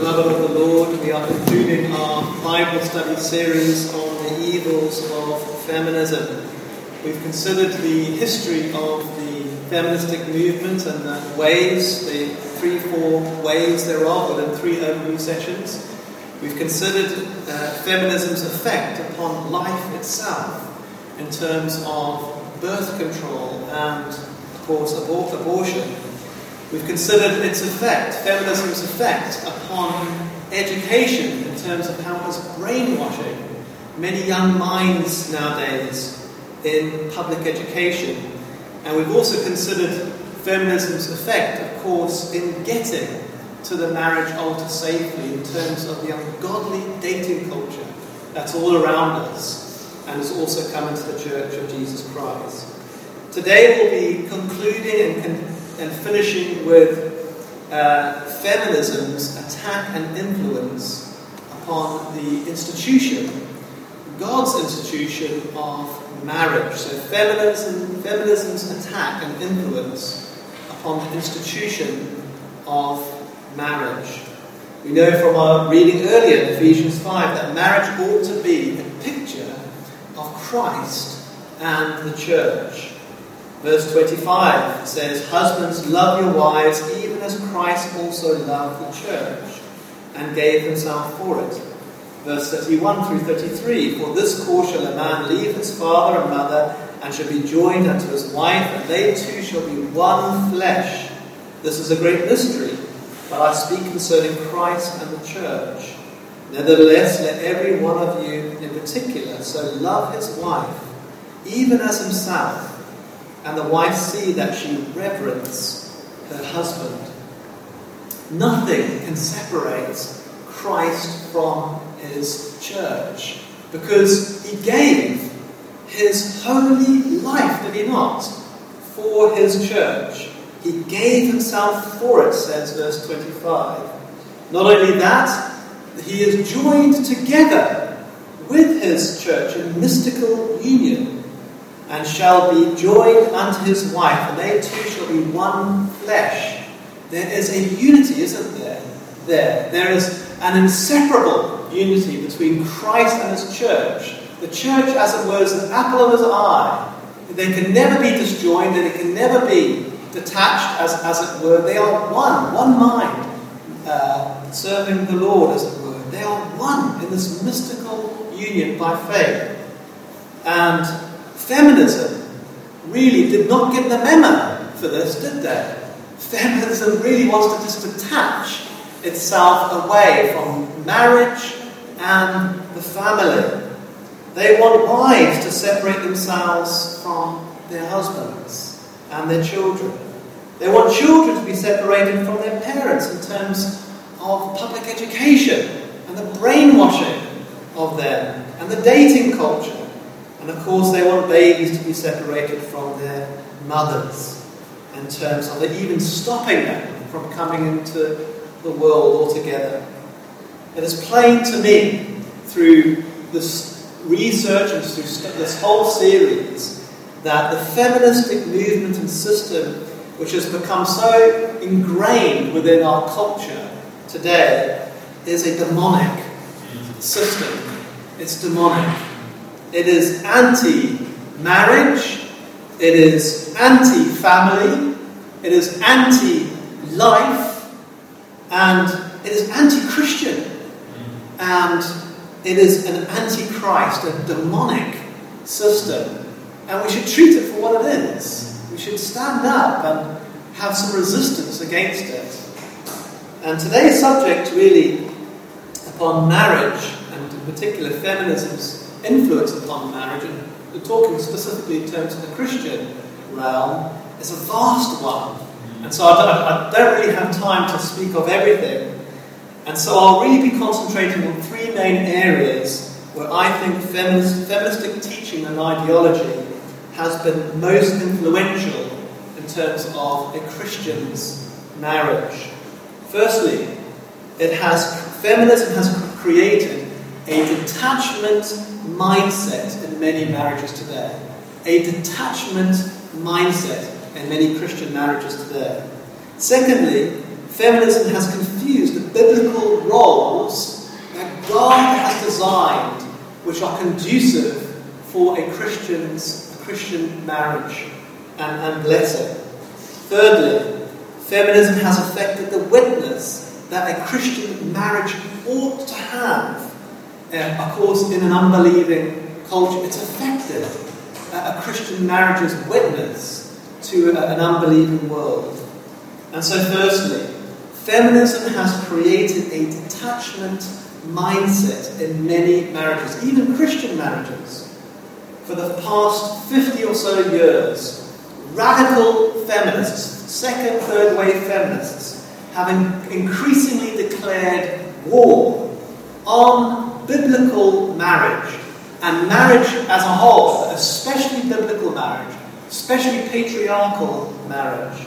evening, dear of the Lord. We are concluding our Bible study series on the evils of feminism. We've considered the history of the feministic movement and the waves, the three, four waves thereof, within three overview sessions. We've considered uh, feminism's effect upon life itself in terms of birth control and, of course, abor- abortion. We've considered its effect, feminism's effect upon education in terms of how it's brainwashing many young minds nowadays in public education. And we've also considered feminism's effect, of course, in getting to the marriage altar safely in terms of the ungodly dating culture that's all around us and has also come into the Church of Jesus Christ. Today we'll be concluding and and finishing with uh, feminism's attack and influence upon the institution, God's institution of marriage. So, feminism, feminism's attack and influence upon the institution of marriage. We know from our reading earlier in Ephesians 5 that marriage ought to be a picture of Christ and the church. Verse 25 says, Husbands, love your wives, even as Christ also loved the church and gave himself for it. Verse 31 through 33 For this cause shall a man leave his father and mother, and shall be joined unto his wife, and they two shall be one flesh. This is a great mystery, but I speak concerning Christ and the church. Nevertheless, let every one of you in particular so love his wife, even as himself and the wife see that she reverence her husband. Nothing can separate Christ from his church because he gave his holy life, did he not, for his church. He gave himself for it, says verse 25. Not only that, he is joined together with his church in mystical union and shall be joined unto his wife, and they two shall be one flesh. There is a unity, isn't there? There. There is an inseparable unity between Christ and his church. The church, as it were, is an apple of his eye. They can never be disjoined, and it can never be detached, as, as it were. They are one, one mind, uh, serving the Lord, as it were. They are one in this mystical union by faith. And Feminism really did not get the memo for this, did they? Feminism really wants to just detach itself away from marriage and the family. They want wives to separate themselves from their husbands and their children. They want children to be separated from their parents in terms of public education and the brainwashing of them and the dating culture. And of course, they want babies to be separated from their mothers in terms of even stopping them from coming into the world altogether. It is plain to me through this research and through this whole series that the feministic movement and system, which has become so ingrained within our culture today, is a demonic system. It's demonic. It is anti marriage, it is anti family, it is anti life, and it is anti Christian. And it is an anti Christ, a demonic system. And we should treat it for what it is. We should stand up and have some resistance against it. And today's subject, really, upon marriage, and in particular feminism's influence upon marriage, and we're talking specifically in terms of the Christian realm, is a vast one. And so I don't, I don't really have time to speak of everything. And so I'll really be concentrating on three main areas where I think feminist, feministic teaching and ideology has been most influential in terms of a Christian's marriage. Firstly, it has feminism has created a detachment mindset in many marriages today. A detachment mindset in many Christian marriages today. Secondly, feminism has confused the biblical roles that God has designed, which are conducive for a Christian's a Christian marriage and, and blessing. Thirdly, feminism has affected the witness that a Christian marriage ought to have. Uh, of course, in an unbelieving culture, it's affected a Christian marriage's witness to an unbelieving world. And so, firstly, feminism has created a detachment mindset in many marriages, even Christian marriages. For the past 50 or so years, radical feminists, second, third wave feminists, have increasingly declared war on biblical marriage and marriage as a whole, especially biblical marriage, especially patriarchal marriage.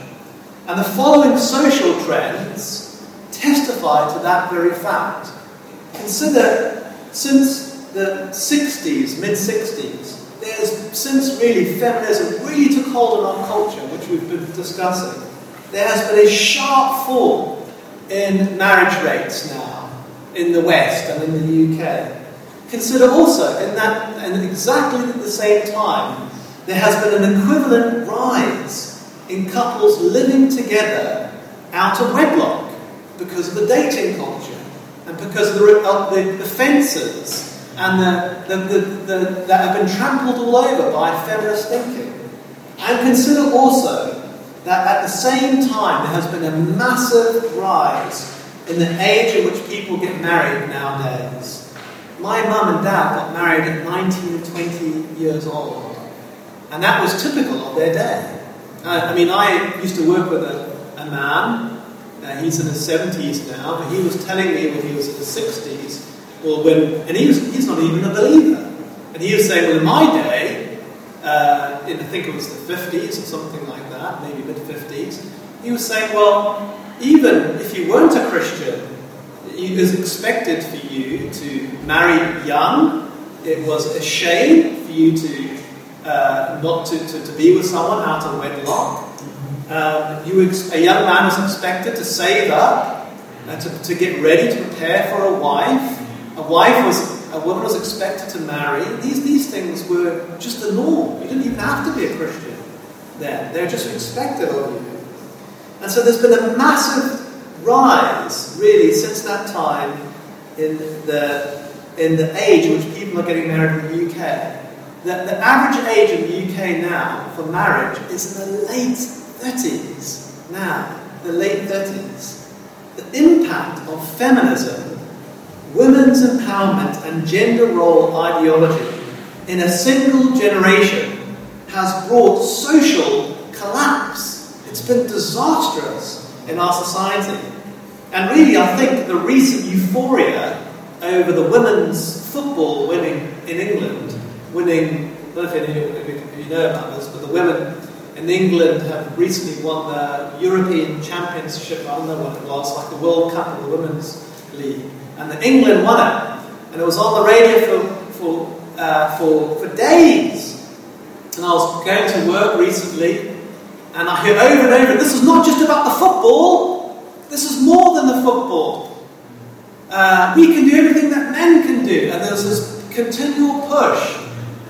And the following social trends testify to that very fact. Consider since the 60s, mid 60s, there's since really feminism really took hold in our culture, which we've been discussing, there has been a sharp fall in marriage rates now in the West and in the UK. Consider also, in that, and exactly at the same time, there has been an equivalent rise in couples living together out of wedlock because of the dating culture and because of the, of the, the fences and the, the, the, that have been trampled all over by feminist thinking. And consider also that at the same time there has been a massive rise in the age at which people get married nowadays. My mum and dad got married at 19 and 20 years old, and that was typical of their day. Uh, I mean, I used to work with a, a man, uh, he's in his 70s now, but he was telling me when he was in his 60s, well, when, and he was, he's not even a believer. And he was saying, well, in my day, uh, in, I think it was the 50s or something like that, maybe mid 50s, he was saying, well, even if you weren't a Christian, it was expected for you to marry young. It was a shame for you to uh, not to, to, to, be with someone out of wedlock. Um, you a young man was expected to save up and to, to get ready to prepare for a wife. A wife was a woman was expected to marry. These these things were just the norm. You didn't even have to be a Christian then. They're just expected of you. And so there's been a massive rise, really, since that time in the, in the age in which people are getting married in the UK. The, the average age in the UK now for marriage is in the late 30s now, the late 30s. The impact of feminism, women's empowerment, and gender role ideology in a single generation has brought social collapse. It's been disastrous in our society. And really, I think the recent euphoria over the women's football winning in England, winning, I don't know if you know about this, but the women in England have recently won the European Championship, I don't know what it was, like the World Cup of the Women's League. And the England won it. And it was on the radio for, for, uh, for, for days. And I was going to work recently, and I hear over and over, this is not just about the football, this is more than the football. Uh, we can do everything that men can do, and there's this continual push.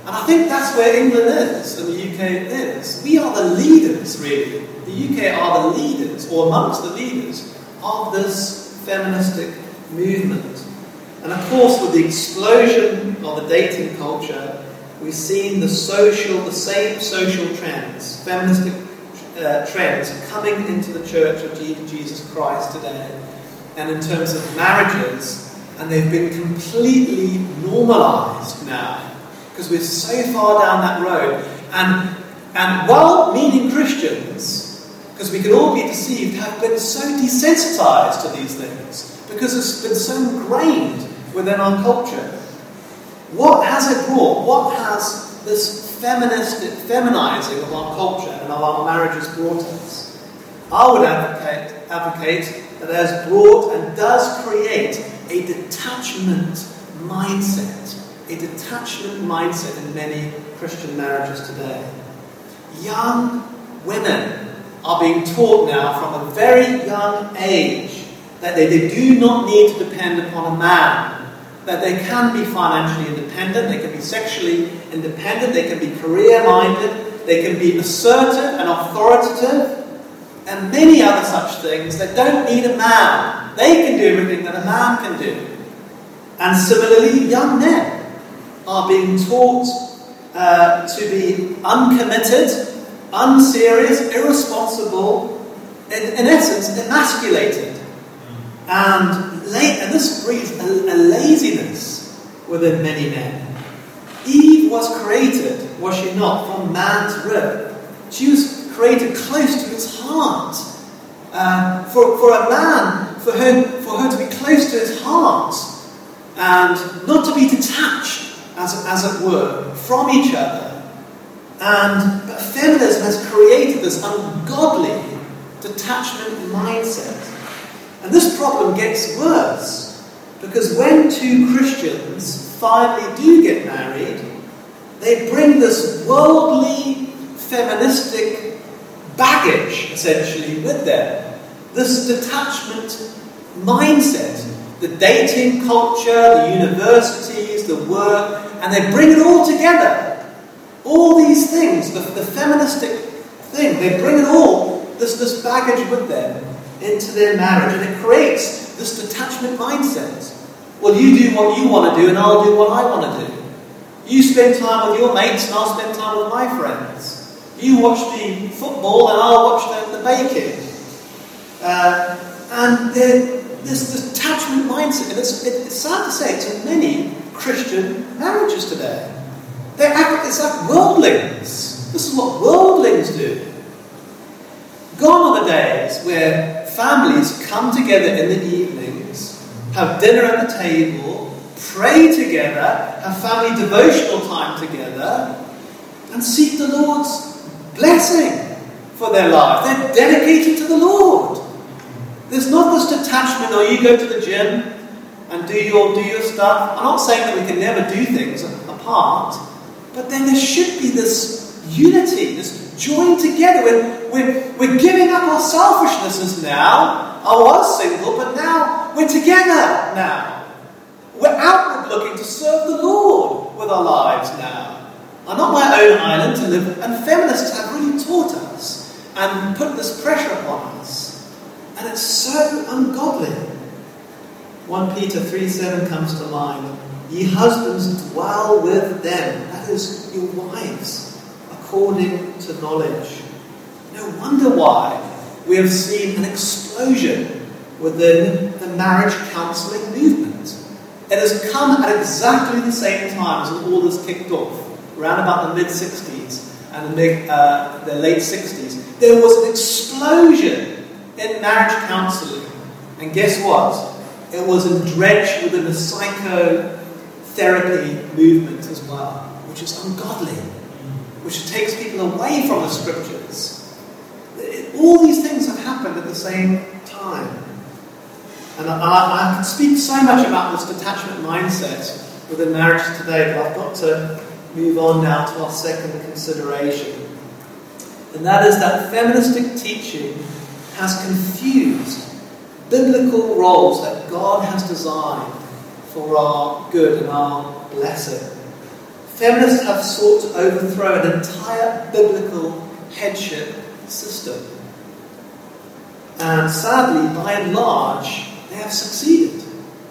And I think that's where England is and the UK is. We are the leaders, really. The UK are the leaders, or amongst the leaders, of this feministic movement. And of course, with the explosion of the dating culture, we've seen the social, the same social trends, feministic uh, trends coming into the Church of Jesus Christ today, and in terms of marriages, and they've been completely normalized now because we're so far down that road. And, and well meaning Christians, because we can all be deceived, have been so desensitized to these things because it's been so ingrained within our culture. What has it brought? What has this feminist, feminizing of our culture and of our marriages brought us. I would advocate, advocate that has brought and does create a detachment mindset, a detachment mindset in many Christian marriages today. Young women are being taught now from a very young age that they do not need to depend upon a man, that they can be financially independent, they can be sexually independent, they can be career minded, they can be assertive and authoritative, and many other such things that don't need a man. They can do everything that a man can do. And similarly, young men are being taught uh, to be uncommitted, unserious, irresponsible, in, in essence, emasculated. And, la- and this breeds a, within many men. Eve was created, was she not, from man's rib? She was created close to his heart. Uh, for, for a man, for her, for her to be close to his heart and not to be detached, as, as it were, from each other. And but feminism has created this ungodly detachment mindset. And this problem gets worse because when two Christians finally do get married, they bring this worldly, feministic baggage essentially with them. This detachment mindset, the dating culture, the universities, the work, and they bring it all together. All these things, the, the feministic thing, they bring it all, this, this baggage with them into their marriage, and it creates this detachment mindset. Well, you do what you want to do, and I'll do what I want to do. You spend time with your mates, and I'll spend time with my friends. You watch the football, and I'll watch the, the baking. Uh, and this detachment mindset, and it's, it's sad to say, it's in many Christian marriages today. They act, it's like worldlings. This is what worldlings do. Gone are the days where families come together in the evenings, have dinner at the table, pray together, have family devotional time together, and seek the Lord's blessing for their life. They're dedicated to the Lord. There's not this detachment, or oh, you go to the gym and do your do your stuff. I'm not saying that we can never do things apart, but then there should be this unity, this join together. We're, we're, we're giving up our selfishnesses now. I was single, but now we're together now. We're outward looking to serve the Lord with our lives now. I'm not my own island to live, and feminists have really taught us and put this pressure upon us. And it's so ungodly. 1 Peter 3 7 comes to mind. Ye husbands, dwell with them, that is, your wives, according to knowledge. No wonder why we have seen an explosion within the marriage counselling movement. It has come at exactly the same time as all this kicked off, around about the mid 60s and the, mid, uh, the late 60s. There was an explosion in marriage counselling. And guess what? It was drenched within the psychotherapy movement as well, which is ungodly, which takes people away from the scriptures. All these things have happened at the same time. And I, I can speak so much about this detachment mindset within marriage today, but I've got to move on now to our second consideration. And that is that feministic teaching has confused biblical roles that God has designed for our good and our blessing. Feminists have sought to overthrow an entire biblical headship system. And sadly, by and large, they have succeeded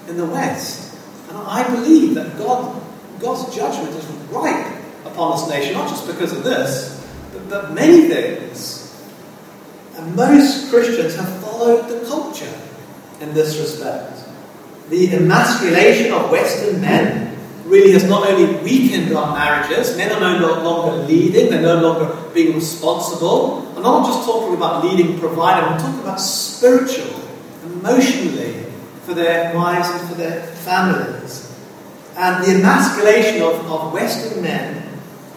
in the West. And I believe that God, God's judgment is ripe upon this nation, not just because of this, but, but many things. And most Christians have followed the culture in this respect. The emasculation of Western men really has not only weakened our marriages, men are no longer leading, they're no longer being responsible. I'm not just talking about leading, providing, I'm talking about spiritual, emotionally, for their wives and for their families. And the emasculation of, of Western men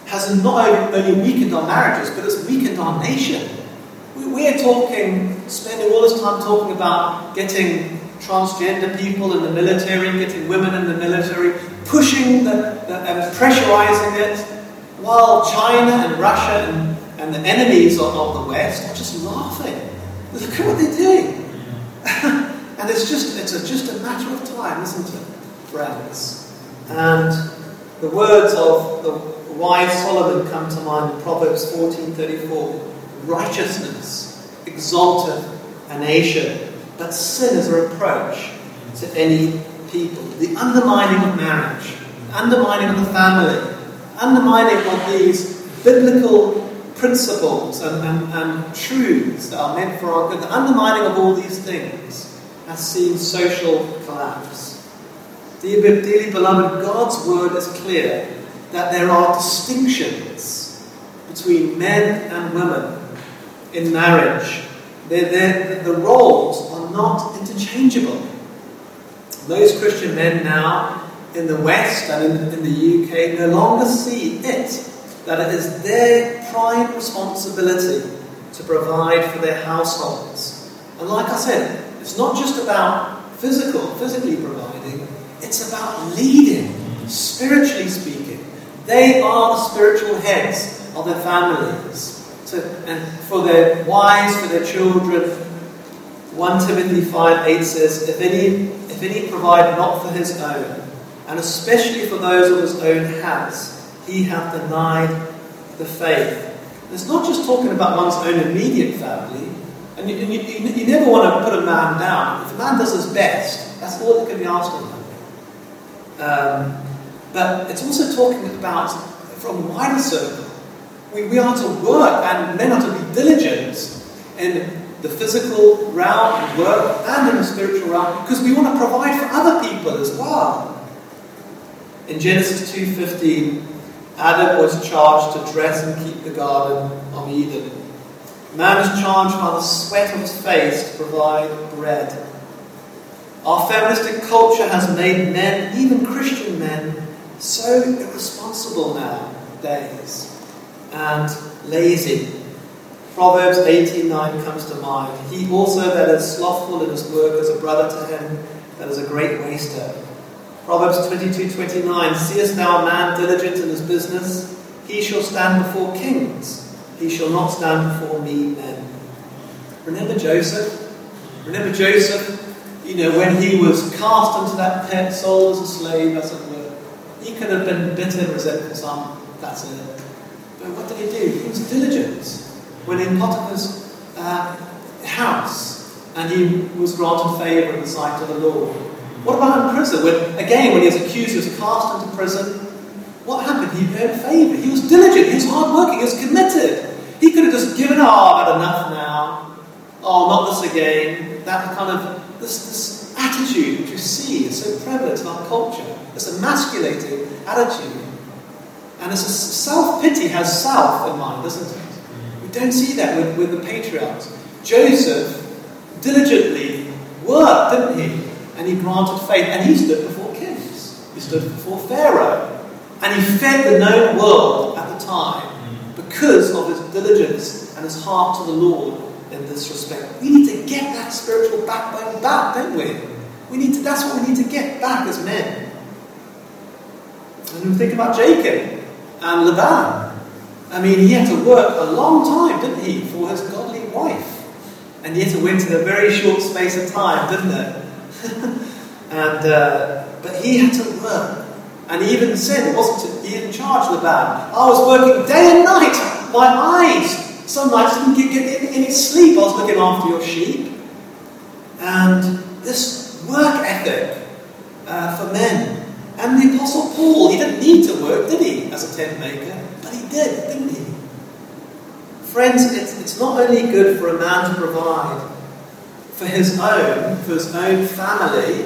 has not only weakened our marriages, but it's weakened our nation. We're talking, spending all this time talking about getting transgender people in the military, getting women in the military, pushing the, the and pressurizing it, while China and Russia and and the enemies of, of the West are just laughing. Look at what they're doing. and it's just, it's a, just a matter of time, isn't it, friends? And the words of the wise Solomon come to mind, in Proverbs 14.34. Righteousness exalteth a nation, but sin is a reproach to any people. The undermining of marriage, undermining of the family, undermining of these biblical principles and, and, and truths that are meant for our good, the undermining of all these things has seen social collapse. Dearly, dearly beloved, God's word is clear that there are distinctions between men and women in marriage. They're, they're, the roles are not interchangeable. Those Christian men now in the West and in, the UK no longer see it that it is their prime responsibility to provide for their households. And like I said, it's not just about physical, physically providing, it's about leading, spiritually speaking. They are the spiritual heads of their families. So, and for their wives, for their children, 1 Timothy 5 8 says, if any, if any provide not for his own, and especially for those of his own house, he hath denied the faith. And it's not just talking about one's own immediate family. And, you, you, you, you, never want to put a man down. If a man does his best, that's all that can be asked of him. Um, but it's also talking about from a wider circle. We, we are to work and men are to be diligent in the physical realm and work and in the spiritual realm because we want to provide for other people as well. In Genesis 2.15, Adam was charged to dress and keep the Garden of Eden. Man is charged by the sweat of his face to provide bread. Our feministic culture has made men, even Christian men, so irresponsible nowadays and lazy. Proverbs 18:9 comes to mind. He also that is slothful in his work is a brother to him that is a great waster. Proverbs 22 29 Seest thou a man diligent in his business? He shall stand before kings. He shall not stand before mean men. Remember Joseph? Remember Joseph? You know, when he was cast into that pit, sold as a slave, as it were. He could have been bitter and resentful, some, that's it. But what did he do? He was diligent. When in Potiphar's uh, house, and he was granted favour in the sight of the Lord. What about in prison? When, again, when he was accused, he was cast into prison. What happened? He earned favour. He was diligent. He was hardworking. He was committed. He could have just given, up. oh, I've had enough now. Oh, not this again. That kind of, this, this attitude which you see is so prevalent in our culture. It's a emasculating attitude. And it's a self-pity has self in mind, doesn't it? We don't see that with, with the patriarchs. Joseph diligently worked, didn't he? and he granted faith, and he stood before kings. He stood before Pharaoh. And he fed the known world at the time because of his diligence and his heart to the Lord in this respect. We need to get that spiritual backbone back, don't we? We need to, that's what we need to get back as men. And think about Jacob and Laban. I mean, he had to work a long time, didn't he, for his godly wife. And yet it went in a very short space of time, didn't it? and uh, but he had to work, and he even said, wasn't he in charge of the band? I was working day and night. My eyes, some nights didn't get, get any sleep. I was looking after your sheep, and this work ethic uh, for men. And the Apostle Paul, he didn't need to work, did he, as a tent maker? He did, didn't he? Friends, it's, it's not only good for a man to provide for his own, for his own family,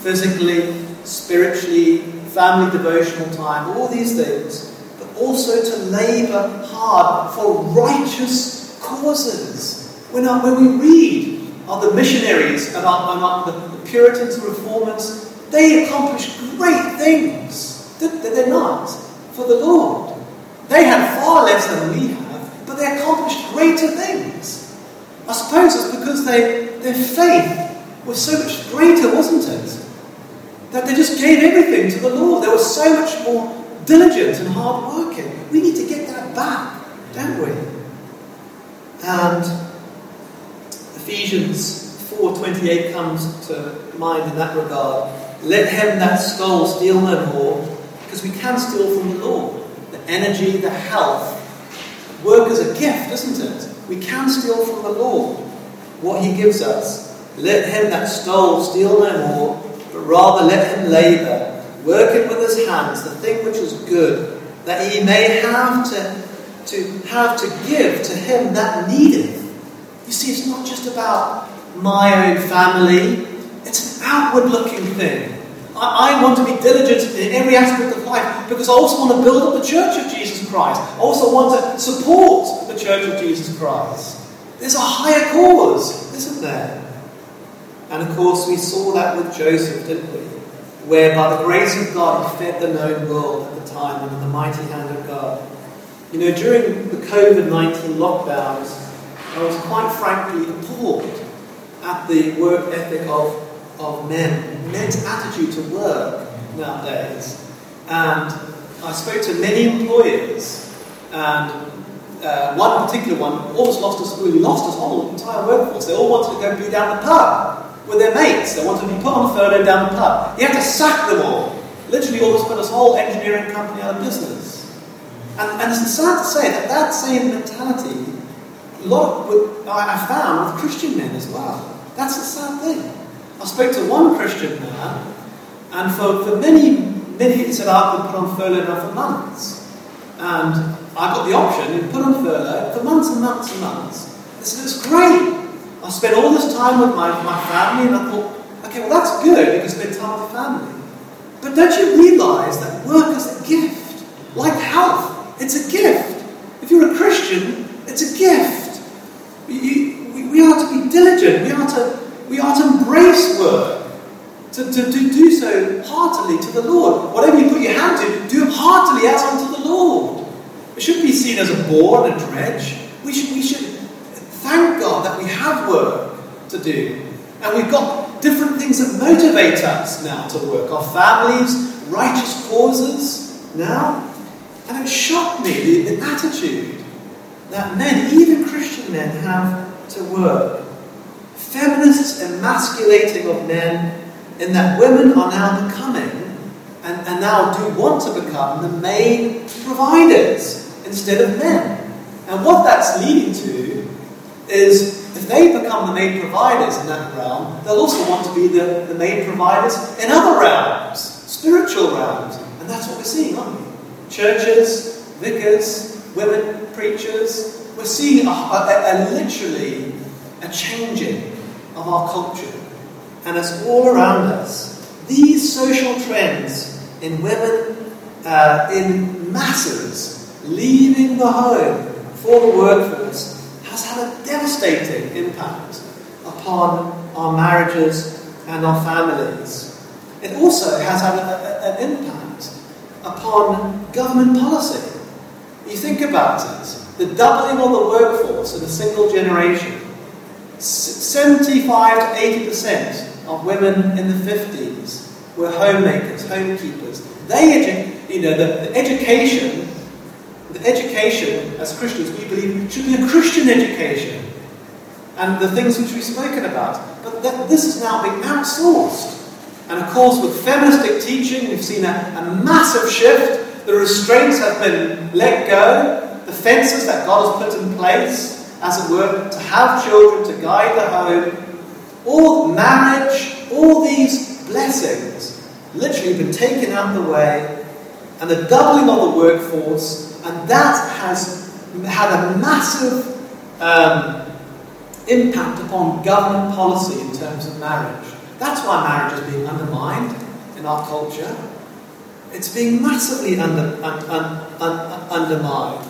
physically, spiritually, family devotional time, all these things, but also to labour hard for righteous causes. When, our, when we read of the missionaries and, our, and our, the, the Puritans and Reformers, they accomplished great things, did they not, for the Lord. They had far less than we have, but they accomplished greater things. I suppose it's because they, their faith was so much greater, wasn't it? That they just gave everything to the Lord. They were so much more diligent and hardworking. We need to get that back, don't we? And Ephesians 4.28 comes to mind in that regard. Let him that stole steal no more, because we can steal from the Lord. Energy, the health, work as a gift, isn't it? We can steal from the Lord what he gives us. Let him that stole steal no more, but rather let him labour, working with his hands the thing which is good, that he may have to, to have to give to him that needeth. You see, it's not just about my own family, it's an outward looking thing. I, I want to be diligent in every aspect of life because I also want to build up the church of Jesus Christ. I also want to support the church of Jesus Christ. There's a higher cause, isn't there? And of course, we saw that with Joseph, didn't we? Where by the grace of God he fed the known world at the time under the mighty hand of God. You know, during the COVID 19 lockdowns, I was quite frankly appalled at the work ethic of, of men, men's attitude to work nowadays. And I spoke to many employers, and uh, one particular one almost lost his, well, lost his whole entire workforce. They all wanted to go and be down the pub with their mates. They wanted to be put on a furlough down the pub. He had to sack them all. Literally almost put his whole engineering company out of business. And, and it's sad to say that that same mentality a lot with, I found with Christian men as well. That's the sad thing. I spoke to one Christian man, and for, for many, many, he said, I've been put on furlough now for months. And I got the option to put on furlough for months and months and months. I said, it's great. I spent all this time with my, my family, and I thought, okay, well, that's good. You can spend time with the family. But don't you realize that work is a gift? Like health, it's a gift. If you're a Christian, it's a gift. We, we, we are to be diligent. We are to, we are to embrace work. To, to, to do so heartily to the Lord. Whatever you put your hand to, do heartily as unto the Lord. It shouldn't be seen as a bore and a dredge. We should, we should thank God that we have work to do. And we've got different things that motivate us now to work. Our families, righteous causes now. And it shocked me, the, the attitude that men, even Christian men, have to work. Feminists emasculating of men in that women are now becoming, and, and now do want to become, the main providers instead of men. And what that's leading to is if they become the main providers in that realm, they'll also want to be the, the main providers in other realms, spiritual realms. And that's what we're seeing, aren't we? Churches, vicars, women preachers. We're seeing a, a, a, literally a changing of our culture. And it's all around us. These social trends in women uh, in masses leaving the home for the workforce has had a devastating impact upon our marriages and our families. It also has had a, an impact upon government policy. You think about it the doubling of the workforce in a single generation. 75 to 80% of women in the 50s were homemakers, homekeepers. They, you know, the, the education, the education as Christians, we believe should be a Christian education. And the things which we've spoken about. But that, this is now being outsourced. And of course, with feministic teaching, we've seen a, a massive shift the restraints have been let go. The fences that God has put in place, as it were, to have children, to guide the home. All marriage, all these blessings, literally been taken out of the way. And the doubling of the workforce, and that has had a massive um, impact upon government policy in terms of marriage. That's why marriage is being undermined in our culture. It's being massively under, un, un, un, undermined.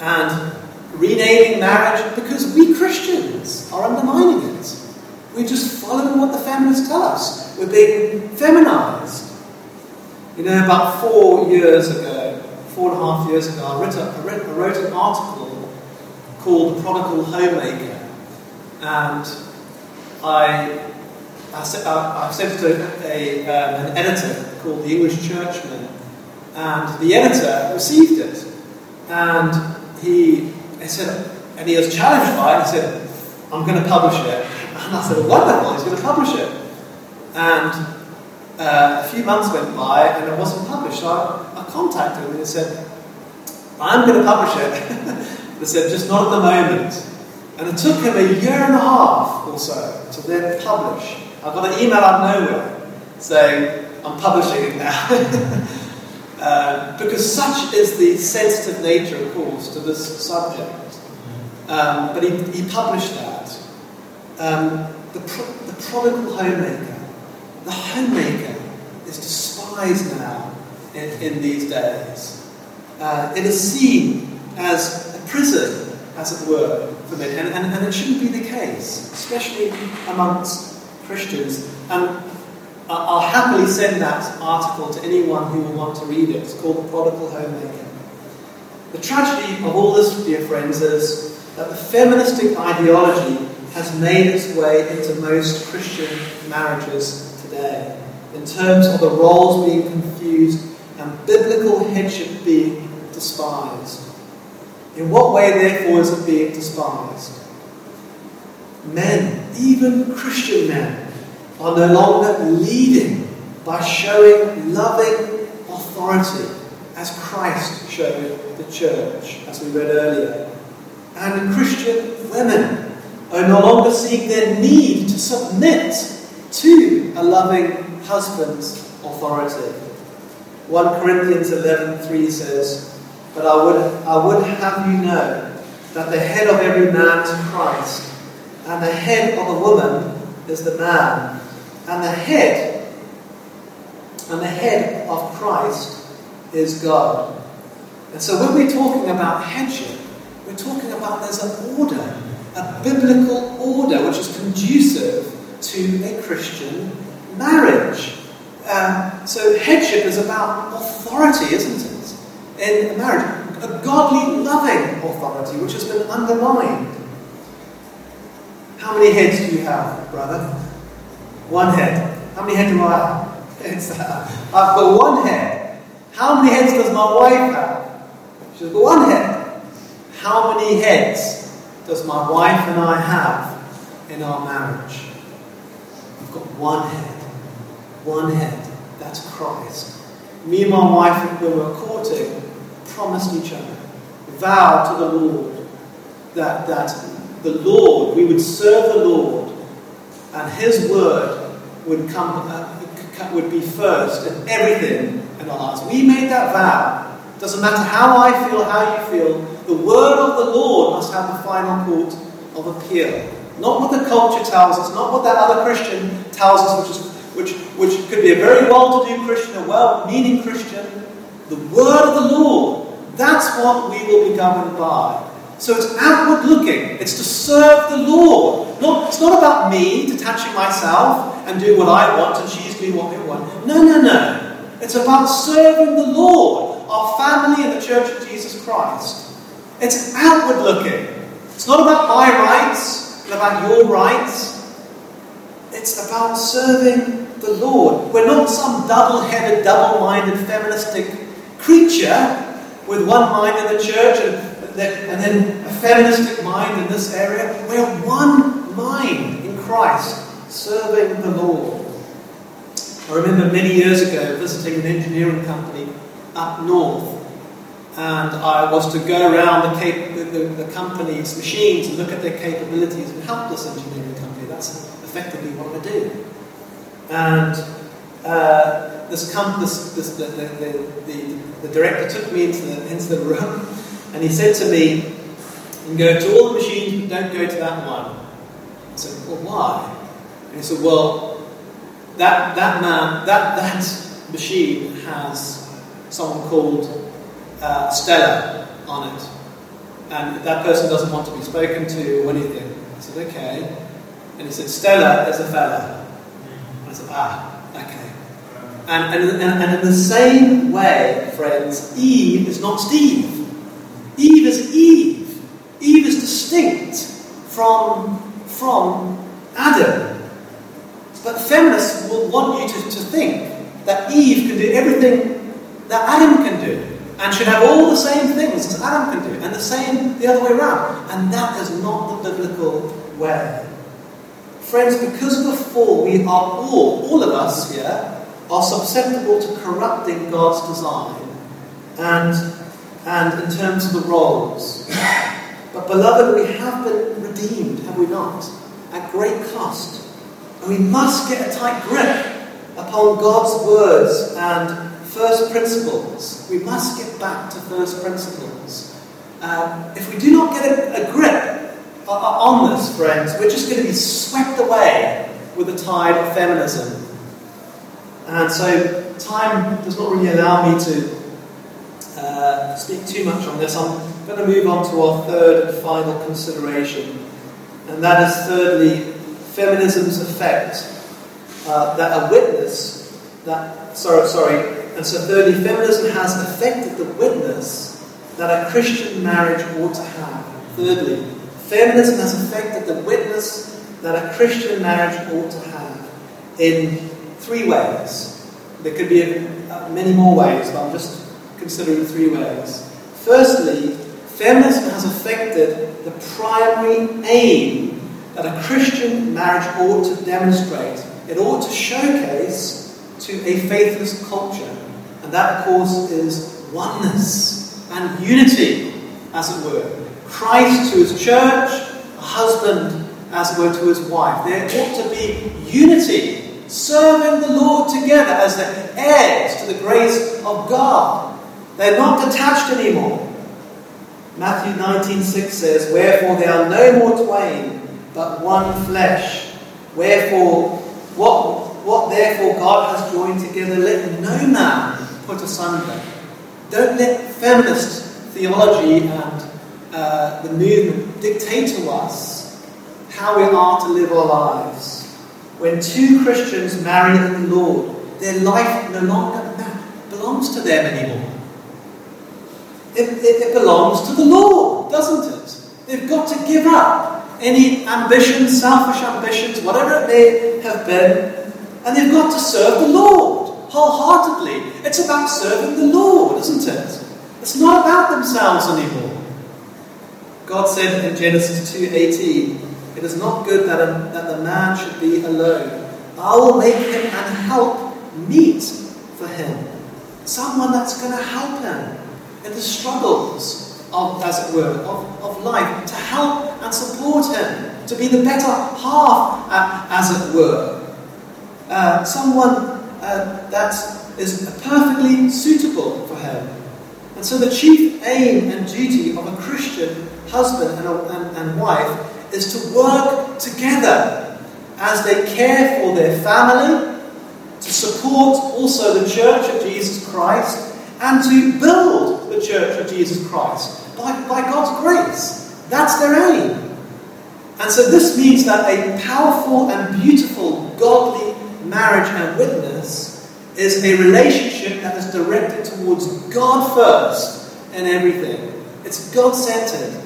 And renaming marriage because we Christians are undermining it. We're just following what the feminists tell us. We're being feminized. You know, about four years ago, four and a half years ago, I wrote, a, I wrote, an article called The Prodigal Homemaker. And I I sent, I sent it to a, um, an editor called the English Churchman, and the editor received it, and he, he said, And he was challenged by it. He said, I'm going to publish it. And I said, wonderful, he's going to publish it. And uh, a few months went by and it wasn't published. So I, I contacted him and he said, I'm going to publish it. they said, just not at the moment. And it took him a year and a half or so to then publish. I got an email out of nowhere saying, I'm publishing it now. uh, because such is the sensitive nature, of course, to this subject. Um, but he, he published that. Um, the, pro- the prodigal homemaker. The homemaker is despised now in, in these days. Uh, it is seen as a prison, as it were, for men, and, and, and it shouldn't be the case, especially amongst Christians. And I'll happily send that article to anyone who will want to read it. It's called The Prodigal Homemaker. The tragedy of all this, dear friends, is that the feministic ideology has made its way into most Christian marriages today, in terms of the roles being confused and biblical headship being despised. In what way, therefore, is it being despised? Men, even Christian men, are no longer leading by showing loving authority as Christ showed the church, as we read earlier. And Christian women are no longer seeing their need to submit to a loving husband's authority. 1 Corinthians 11:3 says, But I would, I would have you know that the head of every man is Christ, and the head of a woman is the man, and the head and the head of Christ is God. And so when we're talking about headship, we're talking about there's an order, a biblical order which is conducive to a Christian marriage. Um, so headship is about authority, isn't it? In marriage, a godly, loving authority which has been undermined. How many heads do you have, brother? One head. How many heads do I have? It's, uh, I've got one head. How many heads does my wife have? She's got one head. How many heads does my wife and I have in our marriage? We've got one head. One head. That's Christ. Me and my wife, when we were courting, promised each other, vowed to the Lord that, that the Lord, we would serve the Lord, and His word would come uh, would be first in everything in our lives. We made that vow. Doesn't matter how I feel, how you feel. The word of the Lord must have the final court of appeal. Not what the culture tells us, not what that other Christian tells us, which is which, which could be a very well-to-do Christian, a well-meaning Christian. The word of the Lord. That's what we will be governed by. So it's outward looking. It's to serve the Lord. Not, it's not about me detaching myself and doing what I want and she's doing what they want. No, no, no. It's about serving the Lord, our family and the Church of Jesus Christ. It's outward looking. It's not about my rights and about your rights. It's about serving the Lord. We're not some double headed, double minded, feministic creature with one mind in the church and and then a feministic mind in this area. We're one mind in Christ, serving the Lord. I remember many years ago visiting an engineering company up north, and I was to go around the, cap- the, the, the company's machines and look at their capabilities and help this engineering company. That's effectively what I do. And uh, this, com- this, this the, the, the, the, director took me into the, into the room and he said to me, You can go to all the machines, but don't go to that one. I said, Well, why? And he said, Well, that, that man, that, that machine has someone called uh, Stella on it. And that person doesn't want to be spoken to or anything. I said, Okay. And he said, Stella is a fella. I said, Ah, okay. And, and, and in the same way, friends, Eve is not Steve. Eve is Eve. Eve is distinct from, from Adam. But feminists will want you to, to think that Eve can do everything that Adam can do. and should have all the same things as Adam can do, and the same the other way around. And that is not the biblical way. Friends, because of the fall, we are all, all of us here, are susceptible to corrupting God's design and, and in terms of the roles. But, beloved, we have been redeemed, have we not? At great cost. And we must get a tight grip upon God's words and first principles. We must get back to first principles. Um, if we do not get a, a grip on this, friends, we're just going to be swept away with the tide of feminism. And so, time does not really allow me to speak too much on this. I'm going to move on to our third and final consideration, and that is thirdly, feminism's effect. Uh, that a witness, that sorry, sorry, and so thirdly, feminism has affected the witness that a Christian marriage ought to have. Thirdly, feminism has affected the witness that a Christian marriage ought to have in three ways. There could be uh, many more ways, but I'm just considering three ways. Firstly, feminism has affected the primary aim that a Christian marriage ought to demonstrate. It ought to showcase to a faithless culture. And that, of course, is oneness and unity, as it were. Christ to his church, a husband, as it were, to his wife. There ought to be unity, serving the Lord together as the heirs to the grace of God. They're not detached anymore. Matthew 19:6 says, Wherefore they are no more twain, but one flesh. Wherefore, what, what therefore God has joined together, let no man put asunder. Don't let feminist theology and uh, the movement dictate to us how we are to live our lives. When two Christians marry in the Lord, their life no longer belongs to them anymore. It, it, it belongs to the Lord, doesn't it? They've got to give up any ambitions, selfish ambitions, whatever it may have been, and they've got to serve the Lord wholeheartedly. It's about serving the Lord, isn't it? It's not about themselves anymore. God said in Genesis 2:18, "It is not good that, a, that the man should be alone. I will make him and help meet for him, someone that's going to help him." In the struggles of, as it were, of, of life, to help and support him, to be the better half, uh, as it were. Uh, someone uh, that is perfectly suitable for him. And so the chief aim and duty of a Christian husband and, a, and, and wife is to work together as they care for their family, to support also the church of Jesus Christ, and to build the church of Jesus Christ by, by God's grace. That's their aim. And so this means that a powerful and beautiful godly marriage and witness is a relationship that is directed towards God first in everything. It's God centered.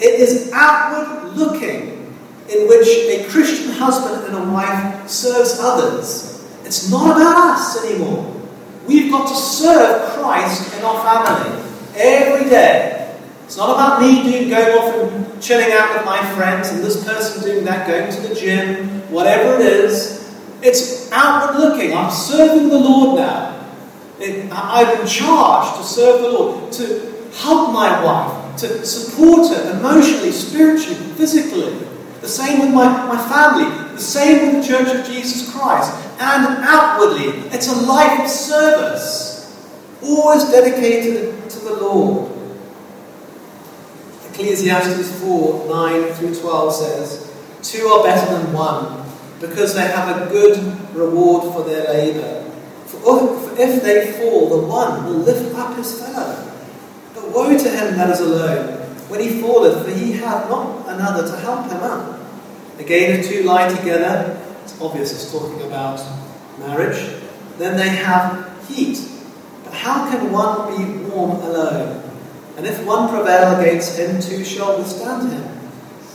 It is outward looking in which a Christian husband and a wife serves others. It's not about us anymore. We've got to serve Christ in our family every day. It's not about me doing, going off and chilling out with my friends and this person doing that, going to the gym, whatever it is. It's outward looking. I'm serving the Lord now. I've been charged to serve the Lord, to help my wife, to support her emotionally, spiritually, physically. The same with my, my family, the same with the Church of Jesus Christ and outwardly. It's a life of service, always dedicated to the Lord. Ecclesiastes 4 9 through 12 says, Two are better than one, because they have a good reward for their labour. For if they fall, the one will lift up his fellow. But woe to him that is alone, when he falleth, for he hath not another to help him up. Again, if two lie together, obvious it's talking about marriage. Then they have heat. But how can one be warm alone? And if one prevail against him, two shall withstand him.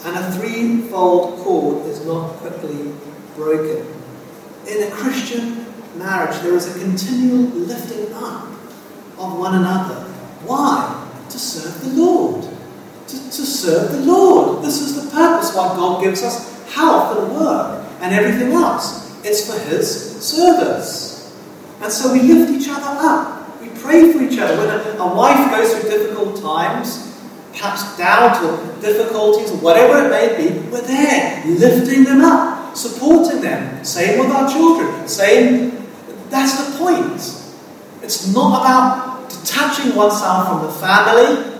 And a threefold cord is not quickly broken. In a Christian marriage, there is a continual lifting up of one another. Why? To serve the Lord. To, to serve the Lord. This is the purpose why God gives us health and work and everything else. It's for His service. And so we lift each other up. We pray for each other. When a, a wife goes through difficult times, perhaps doubt or difficulties or whatever it may be, we're there lifting them up, supporting them. Same with our children. Same. That's the point. It's not about detaching oneself from the family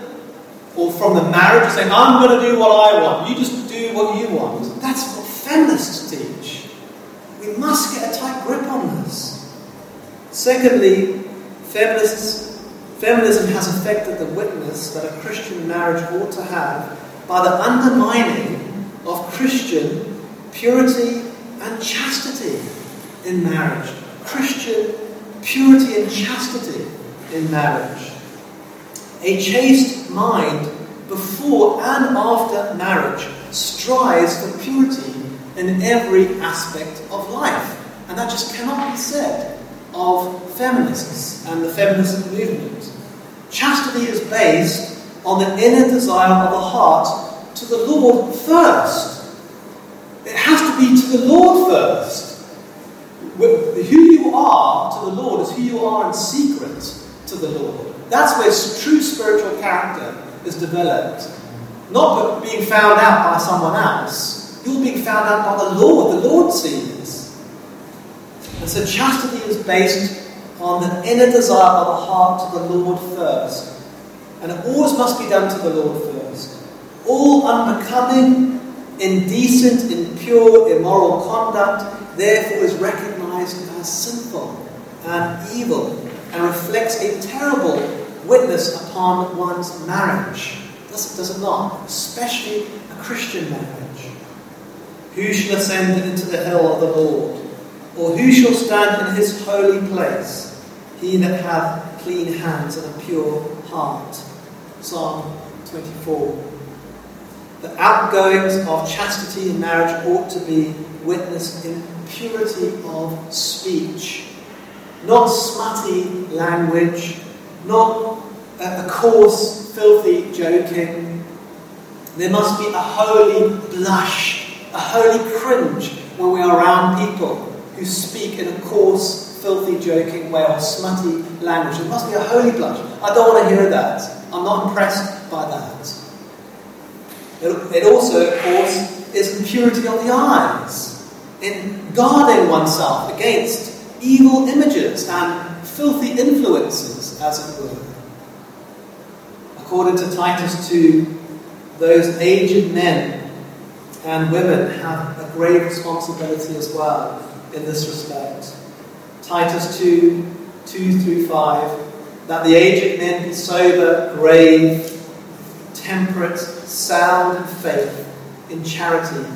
or from the marriage and saying, I'm going to do what I want. You just do what you want. That's what feminists teach. We must get a tight grip on this. Secondly, feminists, feminism has affected the witness that a Christian marriage ought to have by the undermining of Christian purity and chastity in marriage. Christian purity and chastity in marriage. A chaste mind before and after marriage strives for purity in every aspect of life. And that just cannot be said of feminists and the feminist movement. Chastity is based on the inner desire of the heart to the Lord first. It has to be to the Lord first. Who you are to the Lord is who you are in secret to the Lord. That's where true spiritual character is developed. Not being found out by someone else. You're being found out by the Lord. The Lord sees. And so chastity is based on the inner desire of the heart to the Lord first. And it always must be done to the Lord first. All unbecoming, indecent, impure, immoral conduct, therefore, is recognized as sinful and evil and reflects a terrible witness upon one's marriage. Does it, does it not? Especially a Christian marriage. Who shall ascend into the hill of the Lord? Or who shall stand in his holy place? He that hath clean hands and a pure heart. Psalm 24. The outgoings of chastity in marriage ought to be witnessed in purity of speech, not smutty language, not a coarse, filthy joking. There must be a holy blush, a holy cringe when we are around people who speak in a coarse, filthy, joking way or smutty language. It must be a holy blush. I don't want to hear that. I'm not impressed by that. It also, of course, is impurity of the eyes, in guarding oneself against evil images and filthy influences, as it were. According to Titus 2, those aged men and women have a great responsibility as well in this respect. Titus 2 2 through 5 that the aged men be sober, grave, temperate, sound in faith, in charity,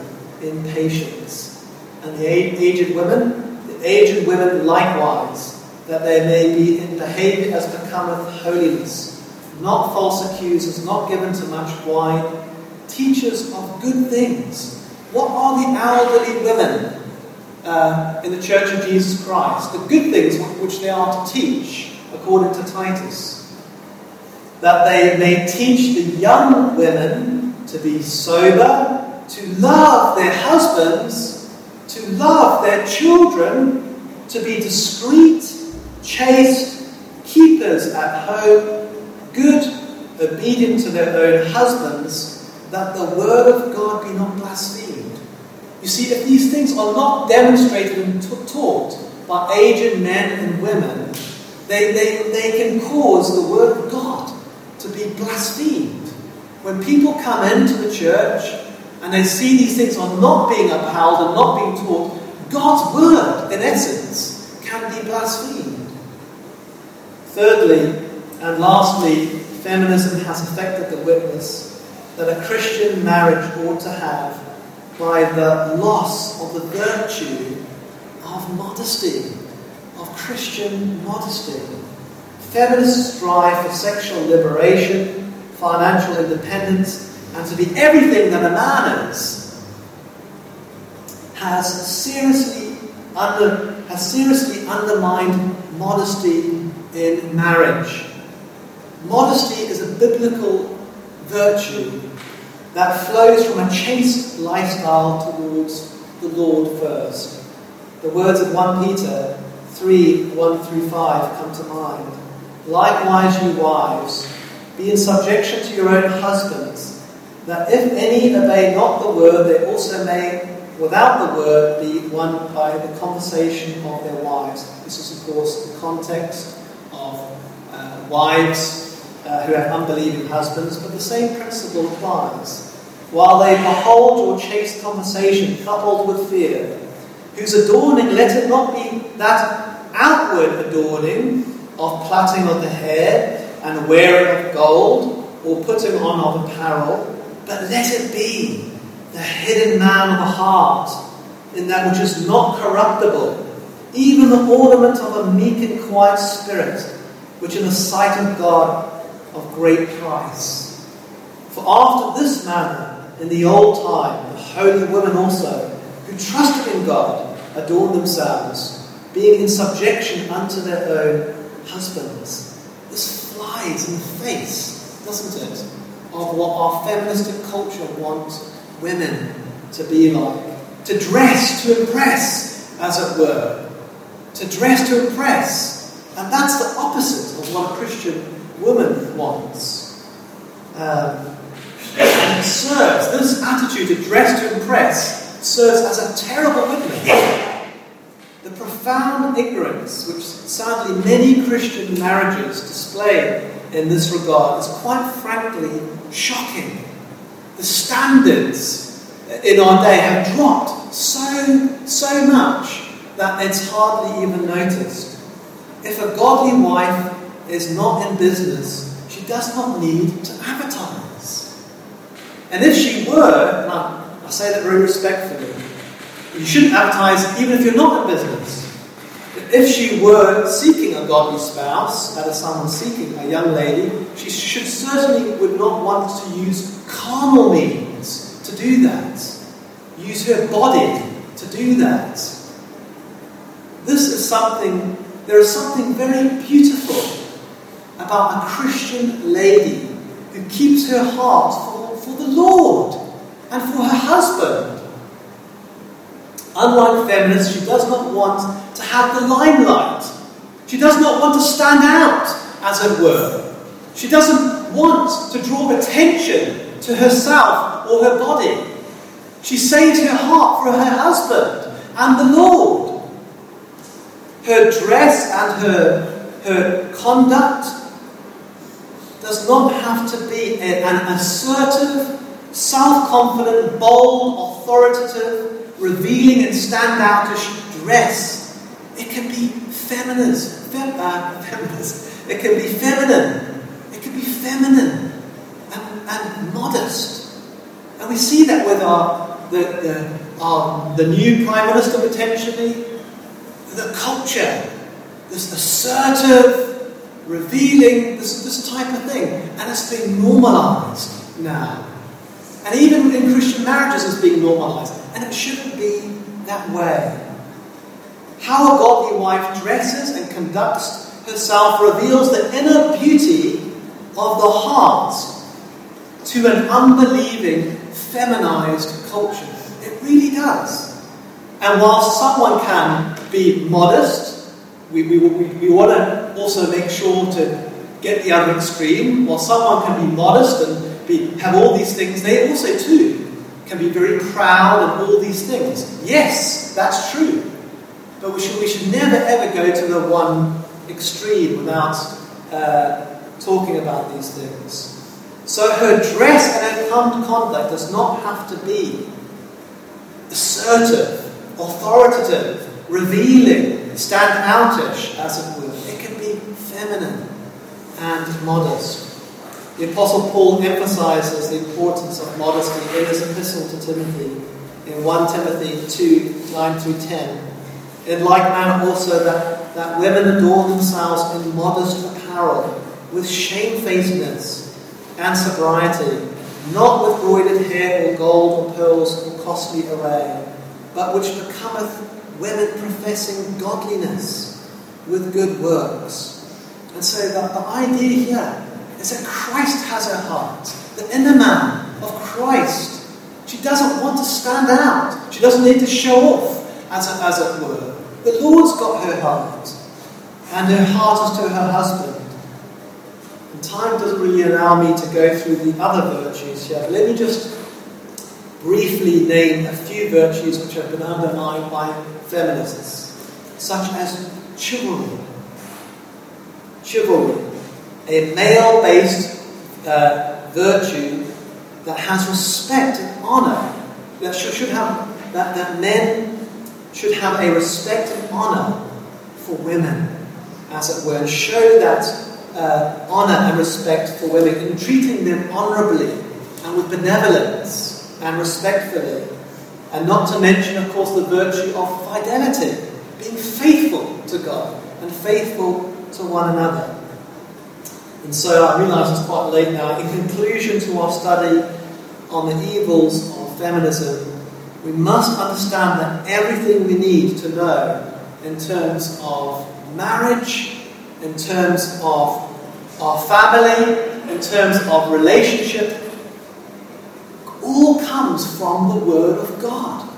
in patience. And the aged women, the aged women likewise, that they may be in behavior as becometh holiness, not false accusers, not given to much wine, teachers of good things. What are the elderly women uh, in the Church of Jesus Christ? The good things which they are to teach, according to Titus that they may teach the young women to be sober, to love their husbands, to love their children, to be discreet, chaste, keepers at home, good, obedient to their own husbands, that the word of God be not blasphemed. You see, if these things are not demonstrated and taught by aged men and women, they, they, they can cause the word of God to be blasphemed. When people come into the church and they see these things are not being upheld and not being taught, God's word, in essence, can be blasphemed. Thirdly, and lastly, feminism has affected the witness that a Christian marriage ought to have by the loss of the virtue of modesty, of Christian modesty. Feminists strive for sexual liberation, financial independence, and to be everything that a man is. Has seriously under has seriously undermined modesty in marriage. modesty is a biblical virtue that flows from a chaste lifestyle towards the Lord first. The words of 1 Peter 3 1 through 5 come to mind. Likewise, you wives, be in subjection to your own husbands, that if any obey not the word, they also may, without the word, be won by the conversation of their wives. This is, of course, the context of uh, wives uh, who have unbelieving husbands, but the same principle applies. While they behold your chaste conversation coupled with fear, whose adorning let it not be that outward adorning of plaiting of the hair and wearing of gold or putting on of apparel, but let it be the hidden man of the heart in that which is not corruptible, even the ornament of a meek and quiet spirit, which in the sight of God of great price. For after this manner, in the old time, the holy women also, who trusted in God, adorned themselves, being in subjection unto their own husbands. This flies in the face, doesn't it, of what our feministic culture wants women to be like. To dress to impress, as it were. To dress to impress. And that's the opposite of what a Christian woman wants. Um, and serves, this attitude to dress to impress, serves as a terrible witness. The profound ignorance which sadly many Christian marriages display in this regard is quite frankly shocking. The standards in our day have dropped so, so much that it's hardly even noticed. If a godly wife is not in business, she does not need to advertise. And if she were, and I, I say that very respectfully, you shouldn't advertise even if you're not in business. If she were seeking a godly spouse, that is someone seeking a young lady, she should certainly would not want to use carnal means to do that. Use her body to do that. This is something, there is something very beautiful about a Christian lady who keeps her heart for for the Lord and for her husband. Unlike feminists, she does not want to have the limelight. She does not want to stand out, as it were. She doesn't want to draw attention to herself or her body. She saves her heart for her husband and the Lord. Her dress and her, her conduct does not have to be an assertive, self confident, bold, authoritative, revealing and standoutish dress. It can be feminist, fem, uh, feminist. It can be feminine. It can be feminine and, and modest. And we see that with our the, the, our, the new Prime Minister potentially, the culture, this assertive, revealing this, this type of thing. And it's being normalized now. And even within Christian marriages, it's being normalized. And it shouldn't be that way. How a godly wife dresses and conducts herself reveals the inner beauty of the heart to an unbelieving, feminized culture. It really does. And while someone can be modest we, we, we, want to also make sure to get the other extreme. While someone can be modest and be, have all these things, they also too can be very proud and all these things. Yes, that's true. But we should, we should never ever go to the one extreme without uh, talking about these things. So her dress and her conduct does not have to be assertive, authoritative, revealing, stand outish, as it were. It can be feminine and modest. The Apostle Paul emphasizes the importance of modesty in his epistle to Timothy in 1 Timothy 2 9 through 10. In like manner, also, that, that women adorn themselves in modest apparel, with shamefacedness and sobriety, not with broidered hair or gold or pearls or costly array, but which becometh women professing godliness with good works. And so the, the idea here is that Christ has her heart, the inner man of Christ. She doesn't want to stand out. She doesn't need to show off, as, as it were. The Lord's got her heart, and her heart is to her husband. And time doesn't really allow me to go through the other virtues here. Let me just briefly name a few virtues which have been undermined by feminists, such as chivalry. Chivalry, a male based uh, virtue that has respect and honour, that should, should have that, that men should have a respect and honour for women, as it were, and show that uh, honour and respect for women in treating them honourably and with benevolence and respectfully. And not to mention, of course, the virtue of fidelity, being faithful to God and faithful to one another. And so I realise it's quite late now. In conclusion to our study on the evils of feminism, we must understand that everything we need to know in terms of marriage, in terms of our family, in terms of relationship all comes from the Word of God.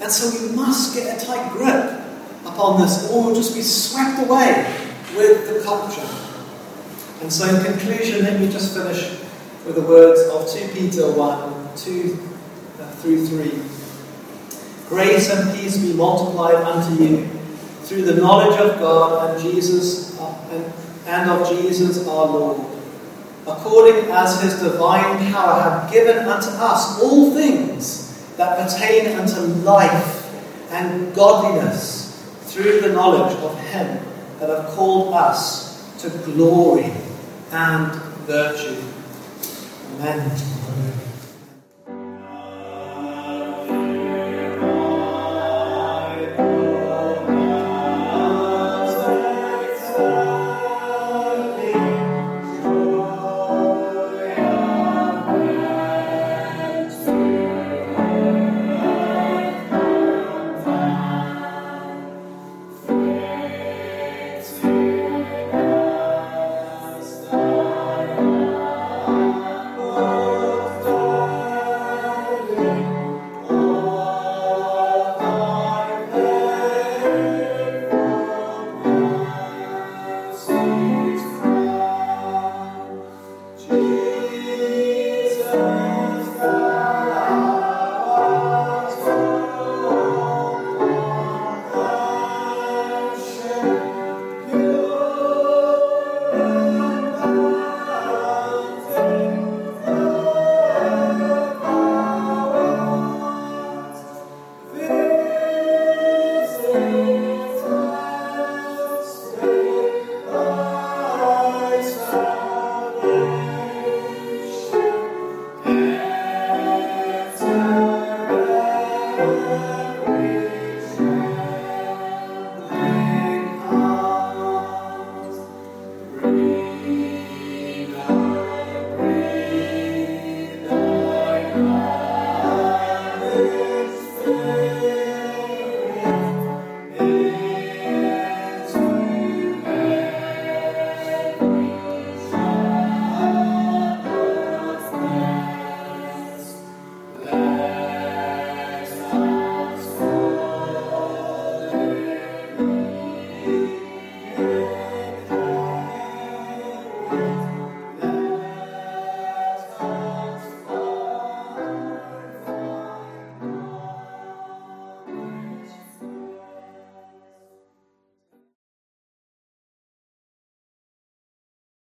And so we must get a tight grip upon this, or we'll just be swept away with the culture. And so, in conclusion, let me just finish with the words of 2 Peter 1 2 uh, through 3. Grace and peace be multiplied unto you through the knowledge of God and Jesus uh, and, and of Jesus our Lord according as his divine power have given unto us all things that pertain unto life and godliness through the knowledge of him that have called us to glory and virtue. Amen. Thank